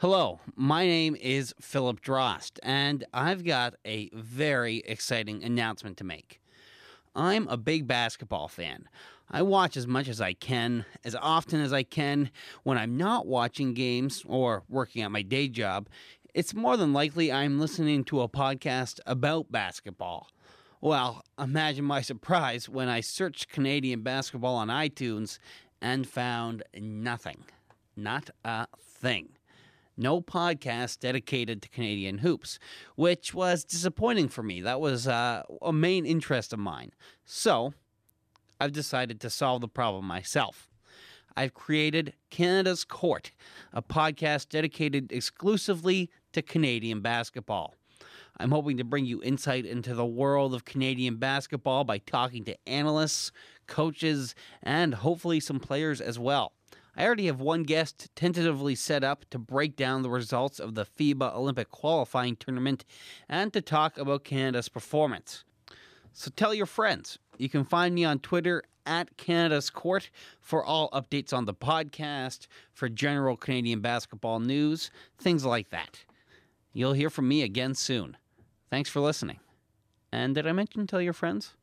Hello, my name is Philip Drost, and I've got a very exciting announcement to make. I'm a big basketball fan. I watch as much as I can, as often as I can. When I'm not watching games or working at my day job, it's more than likely I'm listening to a podcast about basketball. Well, imagine my surprise when I searched Canadian basketball on iTunes and found nothing. Not a thing no podcast dedicated to Canadian hoops, which was disappointing for me. That was uh, a main interest of mine. So I've decided to solve the problem myself. I've created Canada's Court, a podcast dedicated exclusively to Canadian basketball. I'm hoping to bring you insight into the world of Canadian basketball by talking to analysts, coaches, and hopefully some players as well. I already have one guest tentatively set up to break down the results of the FIBA Olympic qualifying tournament and to talk about Canada's performance. So tell your friends. You can find me on Twitter at Canada's Court for all updates on the podcast, for general Canadian basketball news, things like that. You'll hear from me again soon. Thanks for listening. And did I mention tell your friends?